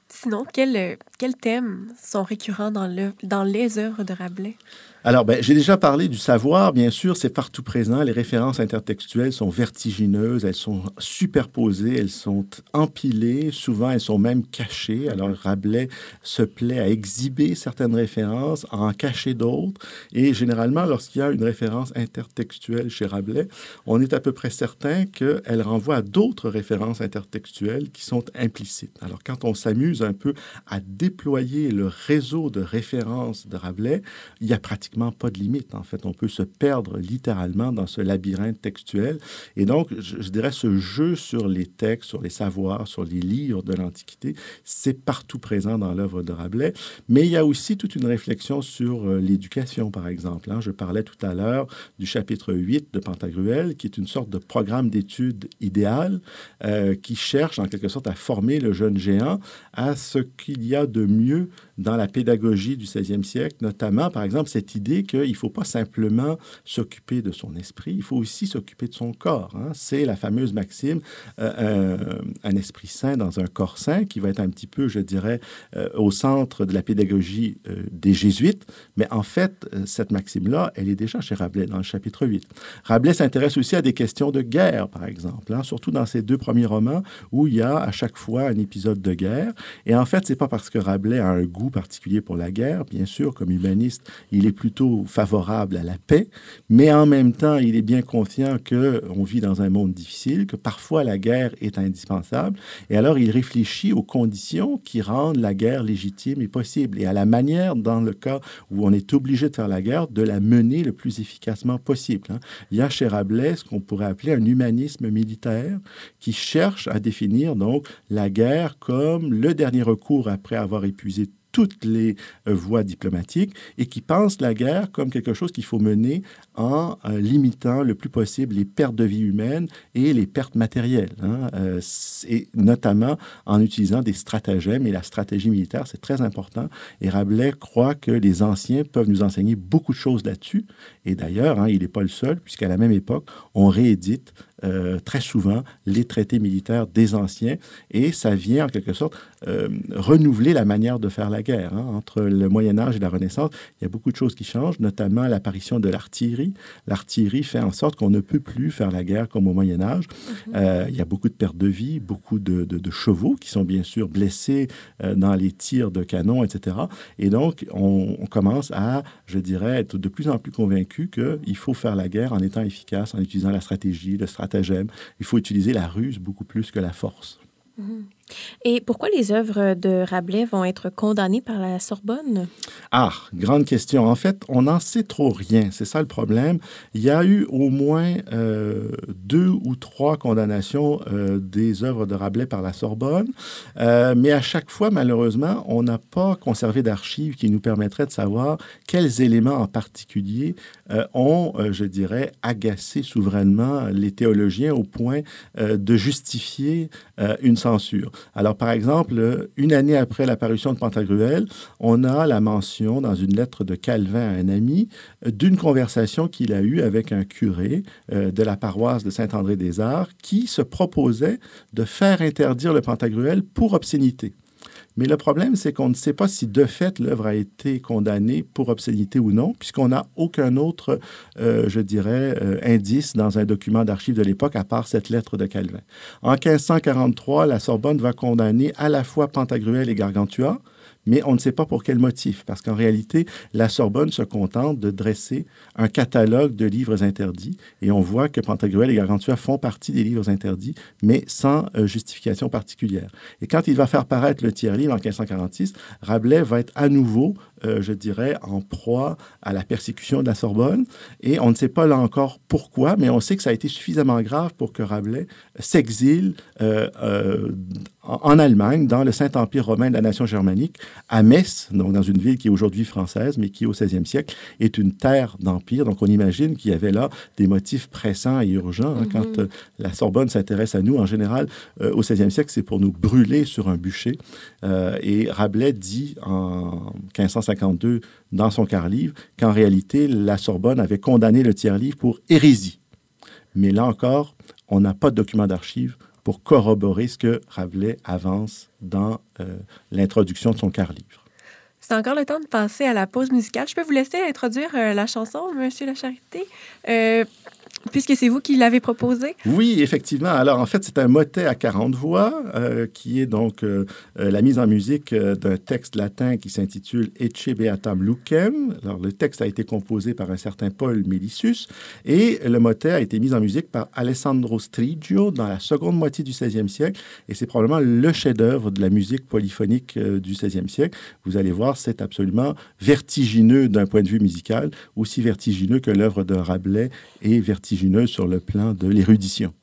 Sinon, quels, quels thèmes sont récurrents dans, dans les œuvres de Rabelais? Alors, ben, j'ai déjà parlé du savoir, bien sûr, c'est partout présent. Les références intertextuelles sont vertigineuses, elles sont superposées, elles sont empilées, souvent elles sont même cachées. Alors, Rabelais se plaît à exhiber certaines références, à en cacher d'autres. Et généralement, lorsqu'il y a une référence intertextuelle chez Rabelais, on est à peu près certain qu'elle renvoie à d'autres références intertextuelles qui sont implicites. Alors, quand on s'amuse un peu à déployer le réseau de références de Rabelais, il y a pratiquement pas de limite. En fait, on peut se perdre littéralement dans ce labyrinthe textuel. Et donc, je, dirais, ce jeu sur les textes, sur les savoirs, sur les livres de l'Antiquité, c'est partout présent dans l'œuvre de Rabelais. Mais il y a aussi toute une réflexion sur euh, l'éducation, par exemple. Hein. Je parlais tout à l'heure du chapitre 8 de Pantagruel, qui est une sorte de programme d'études idéal euh, qui cherche en quelque sorte à former le jeune géant à ce qu'il y a de mieux dans la pédagogie du 16e siècle, notamment, par exemple, cette idée qu'il ne faut pas simplement s'occuper de son esprit, il faut aussi s'occuper de son corps. Hein. C'est la fameuse maxime, euh, un, esprit sain dans un corps sain, qui va être un petit peu, je dirais, euh, au centre de la pédagogie euh, des jésuites. Mais en fait, cette maxime-là, elle est déjà chez Rabelais dans le chapitre 8. Rabelais s'intéresse aussi à des questions de guerre, par exemple, hein, surtout dans ses deux premiers romans, où il y a à chaque fois un épisode de guerre. Et en fait, c'est pas parce que Rabelais a un goût particulier pour la guerre. Bien sûr, comme humaniste, il est plutôt favorable à la paix, mais en même temps, il est bien conscient qu'on vit dans un monde difficile, que parfois la guerre est indispensable, et alors il réfléchit aux conditions qui rendent la guerre légitime et possible, et à la manière, dans le cas où on est obligé de faire la guerre, de la mener le plus efficacement possible. Hein. Il y a chez Rabelais ce qu'on pourrait appeler un humanisme militaire qui cherche à définir donc la guerre comme le dernier recours après avoir épuisé toutes les euh, voies diplomatiques et qui pensent la guerre comme quelque chose qu'il faut mener en euh, limitant le plus possible les pertes de vie humaines et les pertes matérielles, hein, euh, et notamment en utilisant des stratagèmes. Et la stratégie militaire, c'est très important. Et Rabelais croit que les anciens peuvent nous enseigner beaucoup de choses là-dessus. Et d'ailleurs, hein, il n'est pas le seul, puisqu'à la même époque, on réédite très souvent les traités militaires des anciens, et ça vient en quelque sorte euh, renouveler la manière de faire la guerre. Hein. Entre le Moyen Âge et la Renaissance, il y a beaucoup de choses qui changent, notamment l'apparition de l'artillerie. L'artillerie fait en sorte qu'on ne peut plus faire la guerre comme au Moyen Âge. Mhm. Euh, il y a beaucoup de pertes de vie, beaucoup de, de, chevaux qui sont bien sûr blessés dans les tirs de canon, etc. Et donc, on, on commence à, je dirais, être de plus en plus convaincu qu'il faut faire la guerre en étant efficace, en utilisant la stratégie, le stratagème il faut utiliser la ruse beaucoup plus que la force. Mhm. Et pourquoi les œuvres de Rabelais vont être condamnées par la Sorbonne? Ah, grande question. En fait, on n'en sait trop rien. C'est ça le problème. Il y a eu au moins euh, deux ou trois condamnations euh, des œuvres de Rabelais par la Sorbonne. Euh, mais à chaque fois, malheureusement, on n'a pas conservé d'archives qui nous permettraient de savoir quels éléments en particulier ont, je dirais, agacé souverainement les théologiens au point de justifier une censure. Alors, par exemple, une année après l'apparition de Pantagruel, on a la mention dans une lettre de Calvin à un ami d'une conversation qu'il a eue avec un curé euh, de la paroisse de Saint-André-des-Arts qui se proposait de faire interdire le Pantagruel pour obscénité. Mais le problème, c'est qu'on ne sait pas si de fait l'œuvre a été condamnée pour obscénité ou non, puisqu'on n'a aucun autre, euh, je dirais, euh, indice dans un document d'archives de l'époque à part cette lettre de Calvin. En 1543, la Sorbonne va condamner à la fois Pantagruel et Gargantua, mais on ne sait pas pour quel motif, parce qu'en réalité, la Sorbonne se contente de dresser un catalogue de livres interdits, et on voit que Pantagruel et Gargantua font partie des livres interdits, mais sans euh, justification particulière. Et quand il va faire paraître le tiers-livre en 1546, Rabelais va être à nouveau je dirais, en proie à la persécution de la Sorbonne. Et on ne sait pas là encore pourquoi, mais on sait que ça a été suffisamment grave pour que Rabelais s'exile euh, euh, en Allemagne, dans le Saint-Empire romain de la nation germanique, à Metz, donc dans une ville qui est aujourd'hui française, mais qui au XVIe siècle est une terre d'empire. Donc on imagine qu'il y avait là des motifs pressants et urgents. Hein, Quand Mhm. la Sorbonne s'intéresse à nous, en général, au XVIe siècle, c'est pour nous brûler sur un bûcher. et Rabelais dit en 1552 dans son quart-livre qu'en réalité, la Sorbonne avait condamné le tiers-livre pour hérésie. Mais là encore, on n'a pas de document d'archives pour corroborer ce que Rabelais avance dans euh, l'introduction de son quart-livre. C'est encore le temps de passer à la pause musicale. Je peux vous laisser introduire euh, la chanson, Monsieur La Charité, euh, puisque c'est vous qui l'avez proposée. Oui, effectivement. Alors, en fait, c'est un motet à 40 voix euh, qui est donc euh, euh, la mise en musique d'un texte latin qui s'intitule Ecce Beatam Lucem. Alors, le texte a été composé par un certain Paul Melissus et le motet a été mis en musique par Alessandro Strigio dans la seconde moitié du 16e siècle et c'est probablement le chef-d'œuvre de la musique polyphonique du 16e siècle. Vous allez voir, c'est absolument vertigineux d'un point de vue musical, aussi vertigineux que l'œuvre de Rabelais est sur le plan de l'érudition.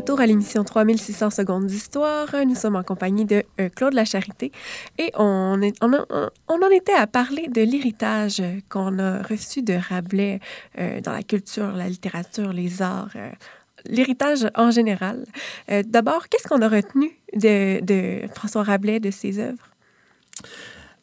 Retour à l'émission 3600 secondes d'histoire. Nous sommes en compagnie de euh, Claude Lacharité et on, en était à parler de l'héritage qu'on a reçu de Rabelais euh, dans la culture, la littérature, les arts, euh, l'héritage en général. D'abord, qu'est-ce qu'on a retenu de François Rabelais, de ses œuvres?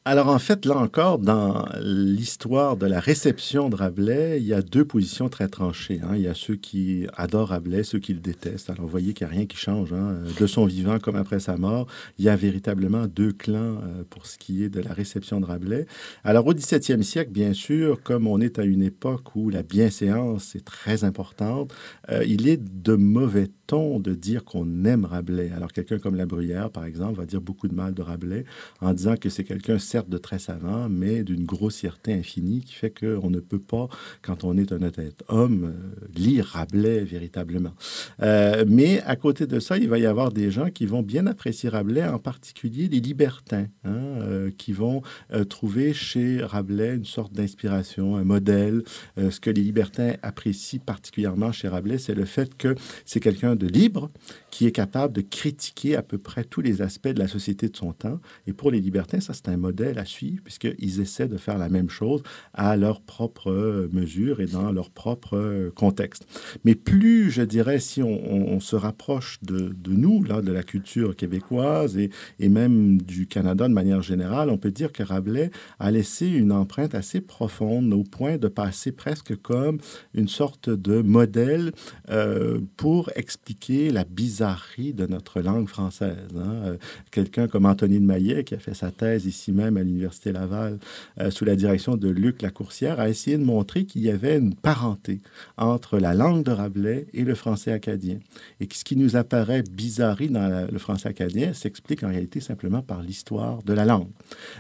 Alors en fait, là encore, dans l'histoire de la réception de Rabelais, il y a deux positions très tranchées. hein. Il y a ceux qui adorent Rabelais, ceux qui le détestent. Alors vous voyez qu'il n'y a rien qui change. hein. De son vivant comme après sa mort, il y a véritablement deux clans euh, pour ce qui est de la réception de Rabelais. Alors au XVIIe siècle, bien sûr, comme on est à une époque où la bienséance est très importante, euh, il est de mauvais ton de dire qu'on aime Rabelais. Alors quelqu'un comme La Bruyère, par exemple, va dire beaucoup de mal de Rabelais en disant que c'est quelqu'un de très savant, mais d'une grossièreté infinie qui fait qu'on ne peut pas, quand on est un honnête homme, euh, lire Rabelais véritablement. Euh, mais à côté de ça, il va y avoir des gens qui vont bien apprécier Rabelais, en particulier les libertins, hein, euh, qui vont trouver chez Rabelais une sorte d'inspiration, un modèle. Ce que les libertins apprécient particulièrement chez Rabelais, c'est le fait que c'est quelqu'un de libre qui est capable de critiquer à peu près tous les aspects de la société de son temps. Et pour les libertins, ça, c'est un modèle à suivre, puisqu'ils essaient de faire la même chose à leur propre euh, mesure et dans leur propre euh, contexte. Mais plus, je dirais, si on, se rapproche de, de nous, là, de la culture québécoise et, et même du Canada de manière générale, on peut dire que Rabelais a laissé une empreinte assez profonde au point de passer presque comme une sorte de modèle euh, pour expliquer la bizarrerie de notre langue française. hein. Euh, Quelqu'un comme Anthony de Maillet, qui a fait sa thèse ici même à l'Université Laval, euh, sous la direction de Luc Lacourcière, a essayé de montrer qu'il y avait une parenté entre la langue de Rabelais et le français acadien. Et ce qui nous apparaît bizarrerie dans le français acadien s'explique en réalité simplement par l'histoire de la langue.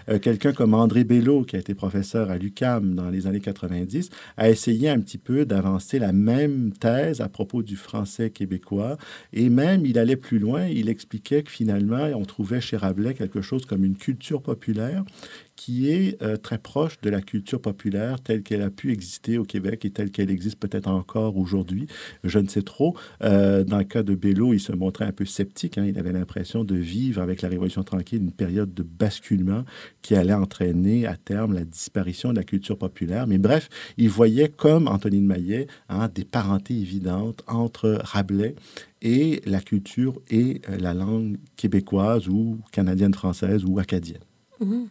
Euh, Quelqu'un comme André Bello, qui a été professeur à l'UCAM dans les années 90, a essayé un petit peu d'avancer la même thèse à propos du français québécois. Et même, il allait plus loin, il expliquait que finalement, on trouvait chez Rabelais quelque chose comme une culture populaire qui est euh, très proche de la culture populaire telle qu'elle a pu exister au Québec et telle qu'elle existe peut-être encore aujourd'hui. Je ne sais trop. Euh, dans le cas de Bello, il se montrait un peu sceptique. hein. Il avait l'impression de vivre avec la Révolution tranquille une période de basculement qui allait entraîner à terme la disparition de la culture populaire. Mais bref, il voyait, comme Anthony de Maillet, hein, des parentés évidentes entre Rabelais et la culture et euh, la langue québécoise ou canadienne-française ou acadienne. Mhm.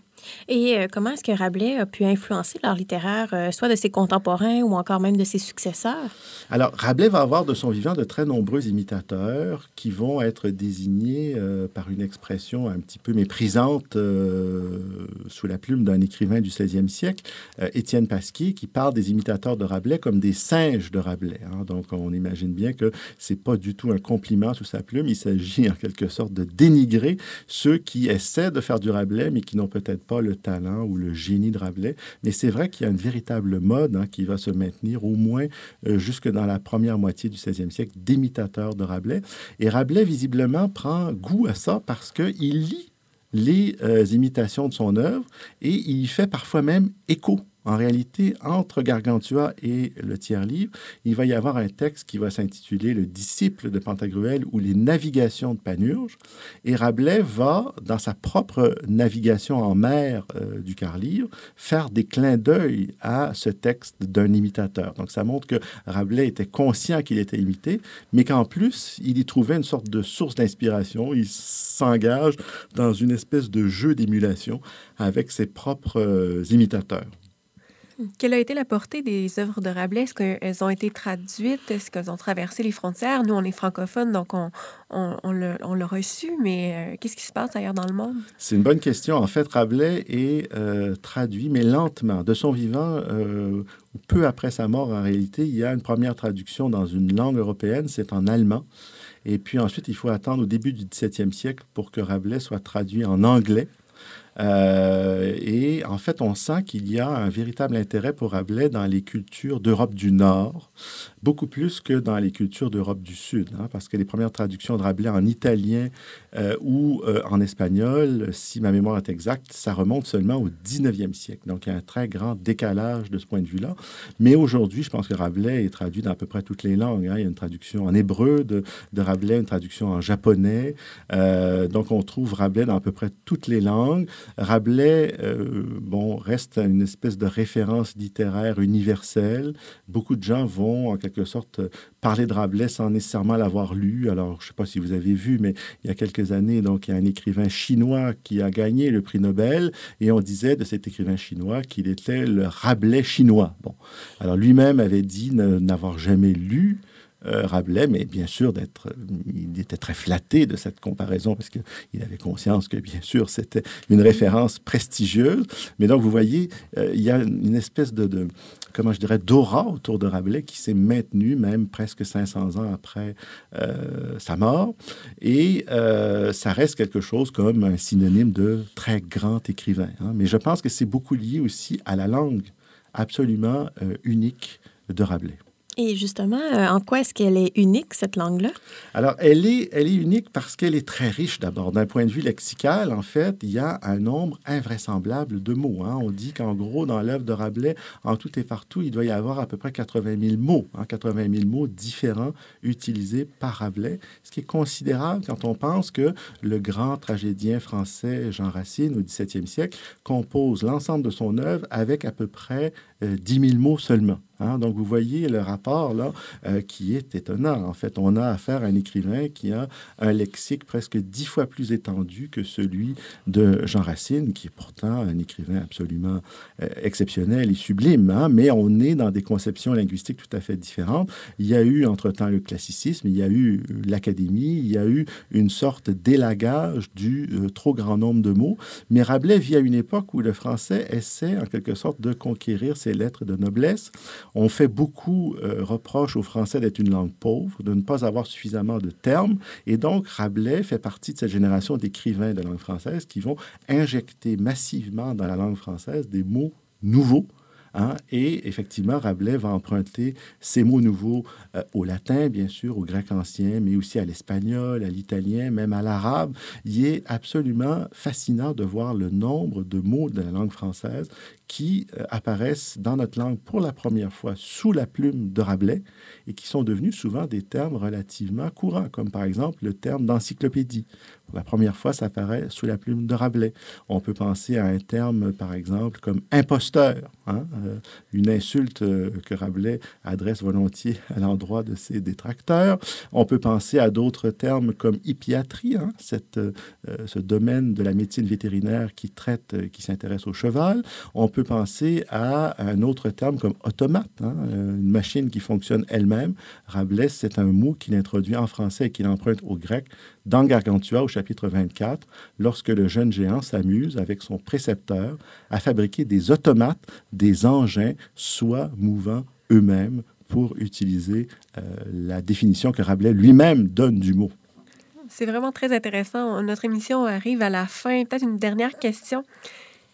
Et euh, comment est-ce que Rabelais a pu influencer l'art littéraire, euh, soit de ses contemporains ou encore même de ses successeurs? Alors, Rabelais va avoir de son vivant de très nombreux imitateurs qui vont être désignés euh, par une expression un petit peu méprisante sous la plume d'un écrivain du 16e siècle, Étienne Pasquier, qui parle des imitateurs de Rabelais comme des singes de Rabelais. hein. Donc, on imagine bien que c'est pas du tout un compliment sous sa plume. Il s'agit en quelque sorte de dénigrer ceux qui essaient de faire du Rabelais, mais qui n'ont peut-être pas le talent ou le génie de Rabelais. Mais c'est vrai qu'il y a une véritable mode hein, qui va se maintenir au moins euh, jusque dans la première moitié du 16e siècle d'imitateurs de Rabelais. Et Rabelais, visiblement, prend goût à ça parce qu'il lit les euh, imitations de son œuvre et il y fait parfois même écho. En réalité, entre Gargantua et le tiers-livre, il va y avoir un texte qui va s'intituler Le disciple de Pantagruel ou les navigations de Panurge. Et Rabelais va, dans sa propre navigation en mer euh, du quart-livre, faire des clins d'œil à ce texte d'un imitateur. Donc ça montre que Rabelais était conscient qu'il était imité, mais qu'en plus, il y trouvait une sorte de source d'inspiration. Il s'engage dans une espèce de jeu d'émulation avec ses propres euh, imitateurs. Quelle a été la portée des œuvres de Rabelais? Est-ce qu'elles ont été traduites? Est-ce qu'elles ont traversé les frontières? Nous, on est francophones, donc on, l'a reçu, mais euh, qu'est-ce qui se passe ailleurs dans le monde? C'est une bonne question. En fait, Rabelais est euh, traduit, mais lentement. De son vivant, euh, peu après sa mort, en réalité, il y a une première traduction dans une langue européenne, c'est en allemand. Et puis ensuite, il faut attendre au début du XVIIe siècle pour que Rabelais soit traduit en anglais. Euh, et en fait, on sent qu'il y a un véritable intérêt pour Rabelais dans les cultures d'Europe du Nord, beaucoup plus que dans les cultures d'Europe du Sud, hein, parce que les premières traductions de Rabelais en italien euh, ou euh, en espagnol, si ma mémoire est exacte, ça remonte seulement au 19e siècle. Donc, il y a un très grand décalage de ce point de vue-là. Mais aujourd'hui, je pense que Rabelais est traduit dans à peu près toutes les langues. Hein. Il y a une traduction en hébreu de, de Rabelais, une traduction en japonais. Donc, on trouve Rabelais dans à peu près toutes les langues. Rabelais, bon, reste une espèce de référence littéraire universelle. Beaucoup de gens vont, en quelque sorte, parler de Rabelais sans nécessairement l'avoir lu. Alors, je ne sais pas si vous avez vu, mais il y a quelques années, donc il y a un écrivain chinois qui a gagné le prix Nobel et on disait de cet écrivain chinois qu'il était le Rabelais chinois. Bon, alors lui-même avait dit n'avoir jamais lu euh, Rabelais, mais bien sûr, d'être, il était très flatté de cette comparaison parce qu'il avait conscience que, bien sûr, c'était une référence prestigieuse. Mais donc, vous voyez, euh, il y a une espèce de, comment je dirais, d'aura autour de Rabelais qui s'est maintenue même presque 500 ans après euh, sa mort. Et ça reste quelque chose comme un synonyme de très grand écrivain. Hein. Mais je pense que c'est beaucoup lié aussi à la langue absolument unique de Rabelais. Et justement, euh, en quoi est-ce qu'elle est unique, cette langue-là? Alors, elle est, elle est unique parce qu'elle est très riche d'abord. D'un point de vue lexical, en fait, il y a un nombre invraisemblable de mots. Hein. On dit qu'en gros, dans l'œuvre de Rabelais, en tout et partout, il doit y avoir à peu près 80 000 mots, hein, 80 000 mots différents utilisés par Rabelais, ce qui est considérable quand on pense que le grand tragédien français Jean Racine, au XVIIe siècle, compose l'ensemble de son œuvre avec à peu près 10 euh, 000 mots seulement. Hein. Donc, vous voyez le rapport là euh, qui est étonnant. En fait, on a affaire à un écrivain qui a un lexique presque dix fois plus étendu que celui de Jean Racine, qui est pourtant un écrivain absolument euh, exceptionnel et sublime. Hein. Mais on est dans des conceptions linguistiques tout à fait différentes. Il y a eu entre-temps le classicisme, il y a eu l'académie, il y a eu une sorte d'élagage du trop grand nombre de mots. Mais Rabelais vit à une époque où le français essaie en quelque sorte de conquérir lettres de noblesse. On fait beaucoup euh, reproche aux Français d'être une langue pauvre, de ne pas avoir suffisamment de termes. Et donc, Rabelais fait partie de cette génération d'écrivains de langue française qui vont injecter massivement dans la langue française des mots nouveaux Hein, et effectivement, Rabelais va emprunter ces mots nouveaux euh, au latin, bien sûr, au grec ancien, mais aussi à l'espagnol, à l'italien, même à l'arabe. Il est absolument fascinant de voir le nombre de mots de la langue française qui euh, apparaissent dans notre langue pour la première fois sous la plume de Rabelais et qui sont devenus souvent des termes relativement courants, comme par exemple le terme d'encyclopédie. Pour la première fois, ça apparaît sous la plume de Rabelais. On peut penser à un terme, par exemple, comme imposteur, hein, euh, une insulte euh, que Rabelais adresse volontiers à l'endroit de ses détracteurs. On peut penser à d'autres termes comme hippiatrie, hein, ce domaine de la médecine vétérinaire qui traite, qui s'intéresse au cheval. Penser à un autre terme comme automate, hein, euh, une machine qui fonctionne elle-même. Rabelais, c'est un mot qu'il introduit en français et qu'il emprunte au grec dans Gargantua au chapitre 24, lorsque le jeune géant s'amuse avec son précepteur à fabriquer des automates, des engins, soit mouvant eux-mêmes, pour utiliser euh, la définition que Rabelais lui-même donne du mot. C'est vraiment très intéressant. Notre émission arrive à la fin. Peut-être une dernière question.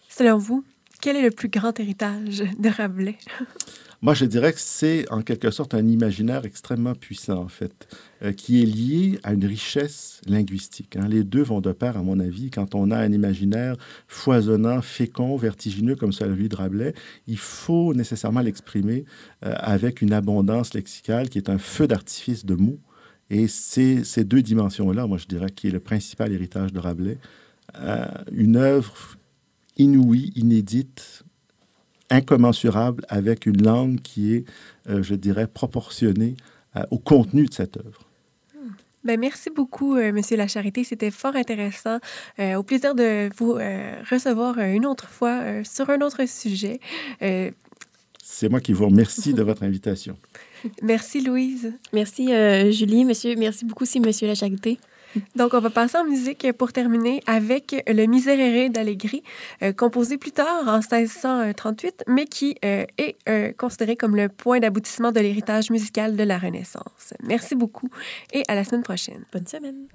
Selon vous, quel est le plus grand héritage de Rabelais? Moi, je dirais que c'est en quelque sorte un imaginaire extrêmement puissant, en fait, euh, qui est lié à une richesse linguistique. Hein. Les deux vont de pair, à mon avis. Quand on a un imaginaire foisonnant, fécond, vertigineux comme celui de Rabelais, il faut nécessairement l'exprimer euh, avec une abondance lexicale qui est un feu d'artifice de mots. Et c'est ces deux dimensions-là, moi, je dirais, qui est le principal héritage de Rabelais. Euh, une œuvre inouïe, inédite, incommensurable avec une langue qui est, euh, je dirais, proportionnée euh, au contenu de cette œuvre. Ben, merci beaucoup, M. Euh, Monsieur La Charité. C'était fort intéressant. au plaisir de vous recevoir une autre fois sur un autre sujet. C'est moi qui vous remercie de votre invitation. Merci, Louise. Merci, Julie. Monsieur, merci beaucoup aussi, Monsieur La Charité. Donc, on va passer en musique pour terminer avec le Miserere d'Allegri, euh, composé plus tard en 1638, mais qui euh, est euh, considéré comme le point d'aboutissement de l'héritage musical de la Renaissance. Merci beaucoup et à la semaine prochaine. Bonne semaine.